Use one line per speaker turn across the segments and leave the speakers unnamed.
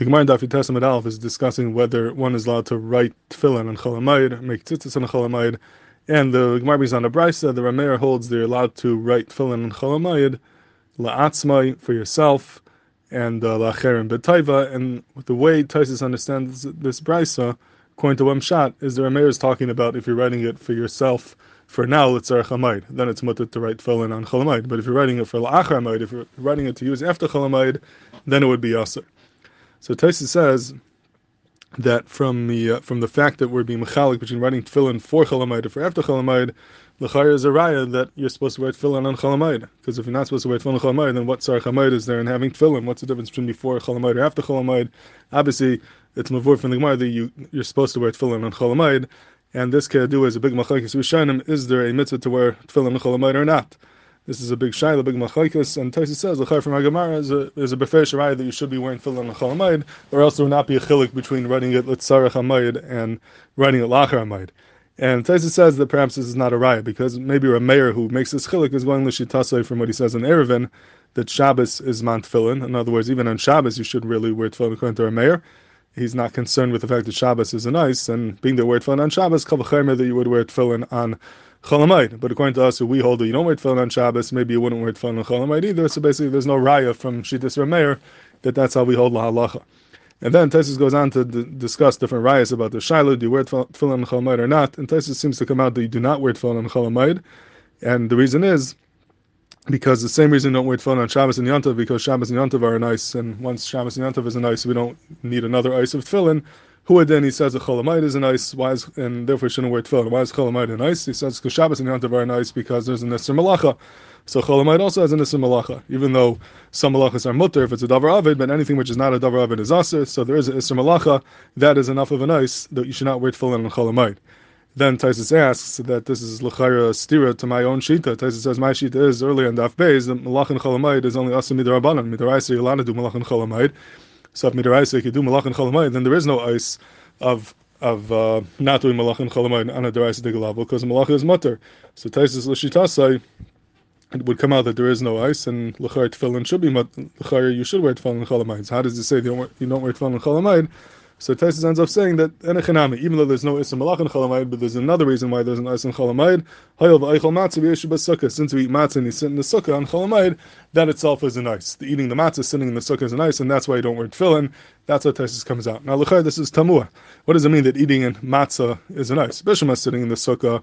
The Gemara in Daf Yitesam Aleph is discussing whether one is allowed to write tefillin on Cholamayid, make tzitzis on Cholamayid, and the Gemara brings on the Brisa, the Rameir holds they're allowed to write tefillin on Cholamayid, la'atzmai, for yourself, and uh, la'acherim betaiva, and the way Tosfos understands this Brisa, according to Wemshat, is the Rameir is talking about if you're writing it for yourself, for now it's Archamayid, then it's mutter to write tefillin on Cholamayid, but if you're writing it for la'acharamayid, if you're writing it to use after Cholamayid, then it would be Yasser. So Tosfos says that from the uh, from the fact that we're being mechalik between writing tefillin for chalamayid or for after chalamayid, l'chayr is a raya that you're supposed to write tefillin on chalamayid. Because if you're not supposed to write tefillin on chalamayid, then what sar chalamayid is there in having tefillin? What's the difference between before chalamayid or after chalamayid? Obviously, it's mavur from the gemara that you you're supposed to wear tefillin on chalamayid, and this do as a big machlekes rishonim. Is there a mitzvah to wear tefillin on chalamayid or not? This is a big shayla, big machlekes, and Tosfos says the from Hagamara is a is a befer shirayah that you should be wearing tefillin on cholamayid, or else there would not be a chilik between writing it litzarach hamayid and writing it lachar hamayid. And Tosfos says that perhaps this is not a raya because maybe a mayor who makes this chilik is going l'shitasei from what he says in Eruvin that Shabbos is man tefillin. In other words, even on Shabbos you should really wear tefillin according to a mayor. He's not concerned with the fact that Shabbos is a nice, and being that wear tefillin on Shabbos, kavachermer that you would wear tefillin on Cholamayid. But according to us, we hold that you don't wear tefillin on Shabbos, maybe you wouldn't wear tefillin on Cholamayid either. So basically, there's no raya from Shittis Rameir that that's how we hold la halacha. And then Tosfos goes on to d- discuss different rayas about the shiloh. Do you wear tefillin on Cholamayid or not? And Tosfos seems to come out that you do not wear tefillin on Cholamayid. And the reason is because the same reason don't wear tefillin on Shabbos and Yontav because Shabbos and Yontav are nice, and once Shabbos and Yontav is a nice, we don't need another ice of tefillin. Who then he says a cholamite is a nice, why is, and therefore shouldn't wear tefillin. Why is cholamite a nice? He says Shabbos and Yontav are nice because there's an Isser Malacha. So cholamite also has an Isser Malacha, even though some malachas are mutter if it's a davar avid, but anything which is not a davar avid is aser. So there is an Isser Malacha. That is enough of a nice that you should not wear tefillin on cholamite. Then Tosfos asks that this is l'chayra stira to my own shita. Tosfos says my shita is early in Daf Beis that malach and cholamite is only aser midarabanan. Midaraisa to do malach and cholamite. So if midaraisa you do malach and then there is no ice of of uh, not doing malach and cholamayid on a deraisa digalav because malach is mutter. So Tosfos l'shitasai, it would come out that there is no ice and l'chayr tefillin should be l'chayr you should wear tefillin and cholamayid. So how does it say you don't wear, you don't wear tefillin and? So Tosfos ends up saying that even though there's no ism malach in chalamayid, but there's another reason why there's an ism chalamayid. Hayel. Since we eat matzah and you sit in the sukkah on chalamayid, that itself is an ice. The eating the matzah, sitting in the sukkah is an ice, and that's why you don't wear tefillin. That's how Tosfos comes out. Now, l'chayr, this is tamua. What does it mean that eating in matzah is an ice? Bishma sitting in the sukkah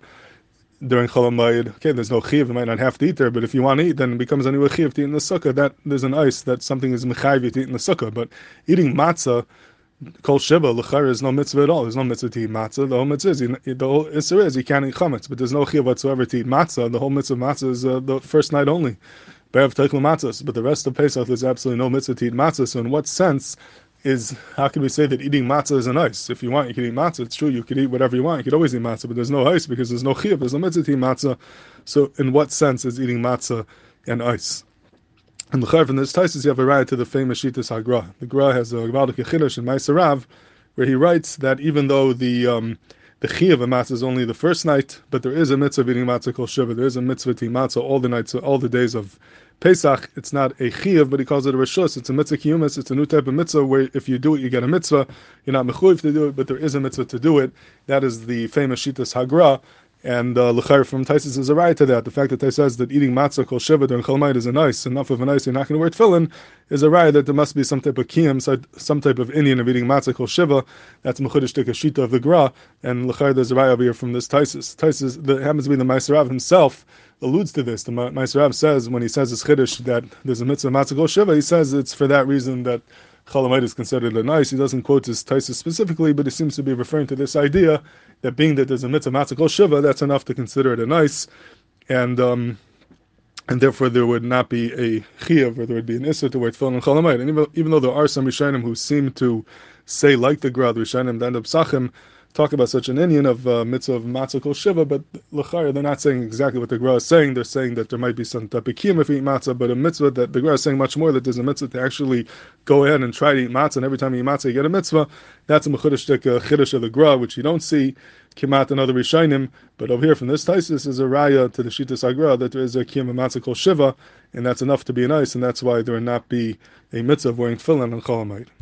during chalamayid. Okay, there's no chiv, you might not have to eat there, but if you want to eat, then it becomes a new chiv to eat in the sukkah. That there's an ice that something is mechayiv to eat in the sukkah. But eating matzah Kol Shiva, L'chara is no mitzvah at all. There's no mitzvah to eat matzah. The whole mitzvah is, the whole issue is you can't eat chametz, but there's no chiv whatsoever to eat matzah. The whole mitzvah of matzah is uh, the first night only. Be'ev Teichel matzahs, but the rest of Pesach there's absolutely no mitzvah to eat matzah. So in what sense is, how can we say that eating matzah is an ice? If you want, you can eat matzah. It's true, you can eat whatever you want. You can always eat matzah, but there's no ice because there's no chiv, there's no mitzvah to eat matzah. So in what sense is eating matzah an ice? And the from this Tosfos, you have a right to the famous Shitas Hagra. The Gra has a Gvaldik Yechidosh in Maaseh Rav, where he writes that even though the um, the chi of a matzah is only the first night, but there is a mitzvah eating matzah called shiva. There is a mitzvah to matzah all the nights, all the days of Pesach. It's not a chiyav, but he calls it a rishus. It's a mitzvah kiyumis. It's a new type of mitzvah where if you do it, you get a mitzvah. You're not mechuyev to do it, but there is a mitzvah to do it. That is the famous shitas hagra, and uh, from Tosfos is a right to that. The fact that they says that eating matzah kol shiva during chol is a nice, enough of a nice, you're not going to wear tefillin, is a right that there must be some type of kiyam, some type of inyan of eating matzah kol shiva. That's mechudish shita of the gra, and l'chayr there's a right over here from this Tosfos. Tosfos that happens to be the Maaseh Rav himself alludes to this. The Maaseh Rav says when he says this chiddush that there's a mitzvah matzah kol shiva, he says it's for that reason that Chalamite is considered a nice. He doesn't quote his Tosfos specifically, but he seems to be referring to this idea that being that there's a mitzvah matzah shiva, that's enough to consider it a nice, and um, and therefore there would not be a chiyuv, or there would be an issa to wear tefillin and chalamite. And even, even though there are some rishonim who seem to say like the grad rishonim, the end of Pesachim, talk about such an inyan of uh, mitzvah of matzah kol shiva, but l'chayr they're not saying exactly what the Gra is saying. They're saying that there might be some kiyum if you eat matzah, but a mitzvah that the Gra is saying much more that there's a mitzvah to actually go ahead and try to eat matzah, and every time you eat matzah you get a mitzvah. That's a mechudesh uh, of the Gra, which you don't see kimat and other rishonim. But over here from this Tosfos is a raya to the shita sagra that there is a kiyum matzah kol shiva, and that's enough to be nice, and that's why there would not be a mitzvah wearing tefillin and cholamite.